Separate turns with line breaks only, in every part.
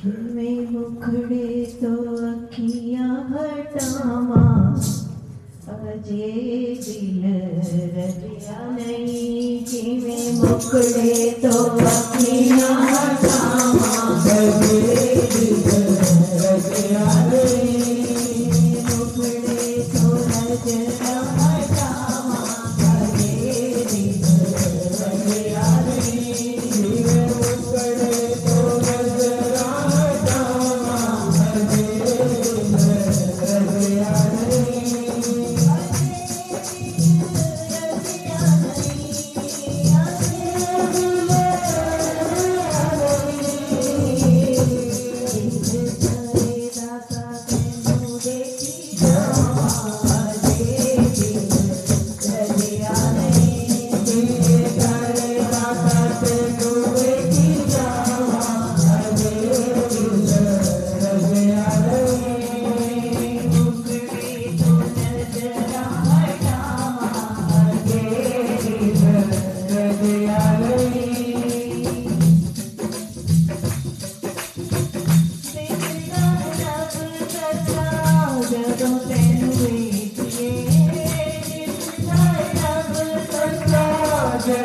तुम्हें मुखड़े तो अखियां हटावा अजे दिल रजिया नहीं कि मैं मुखड़े तो अखियां हटावा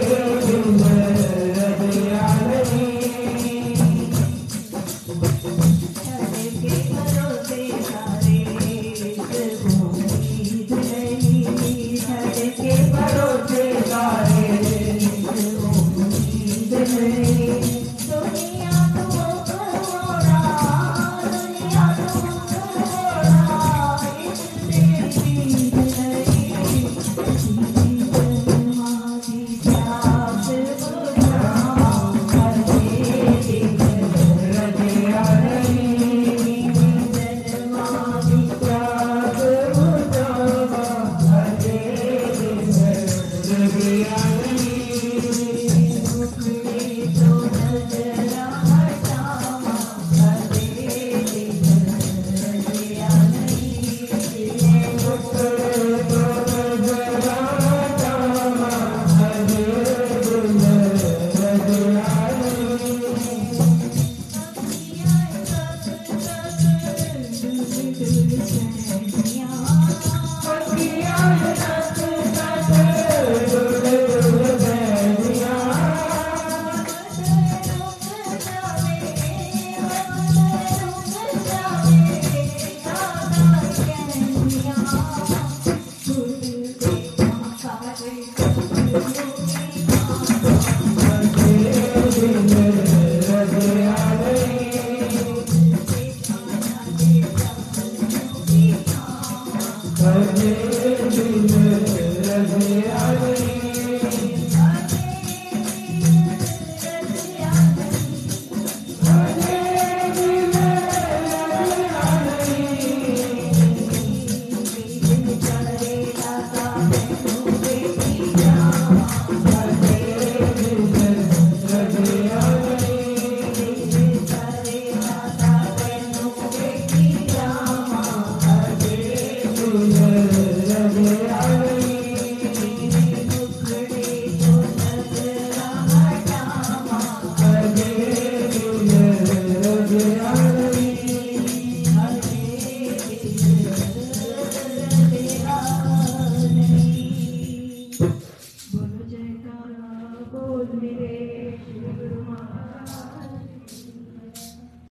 Put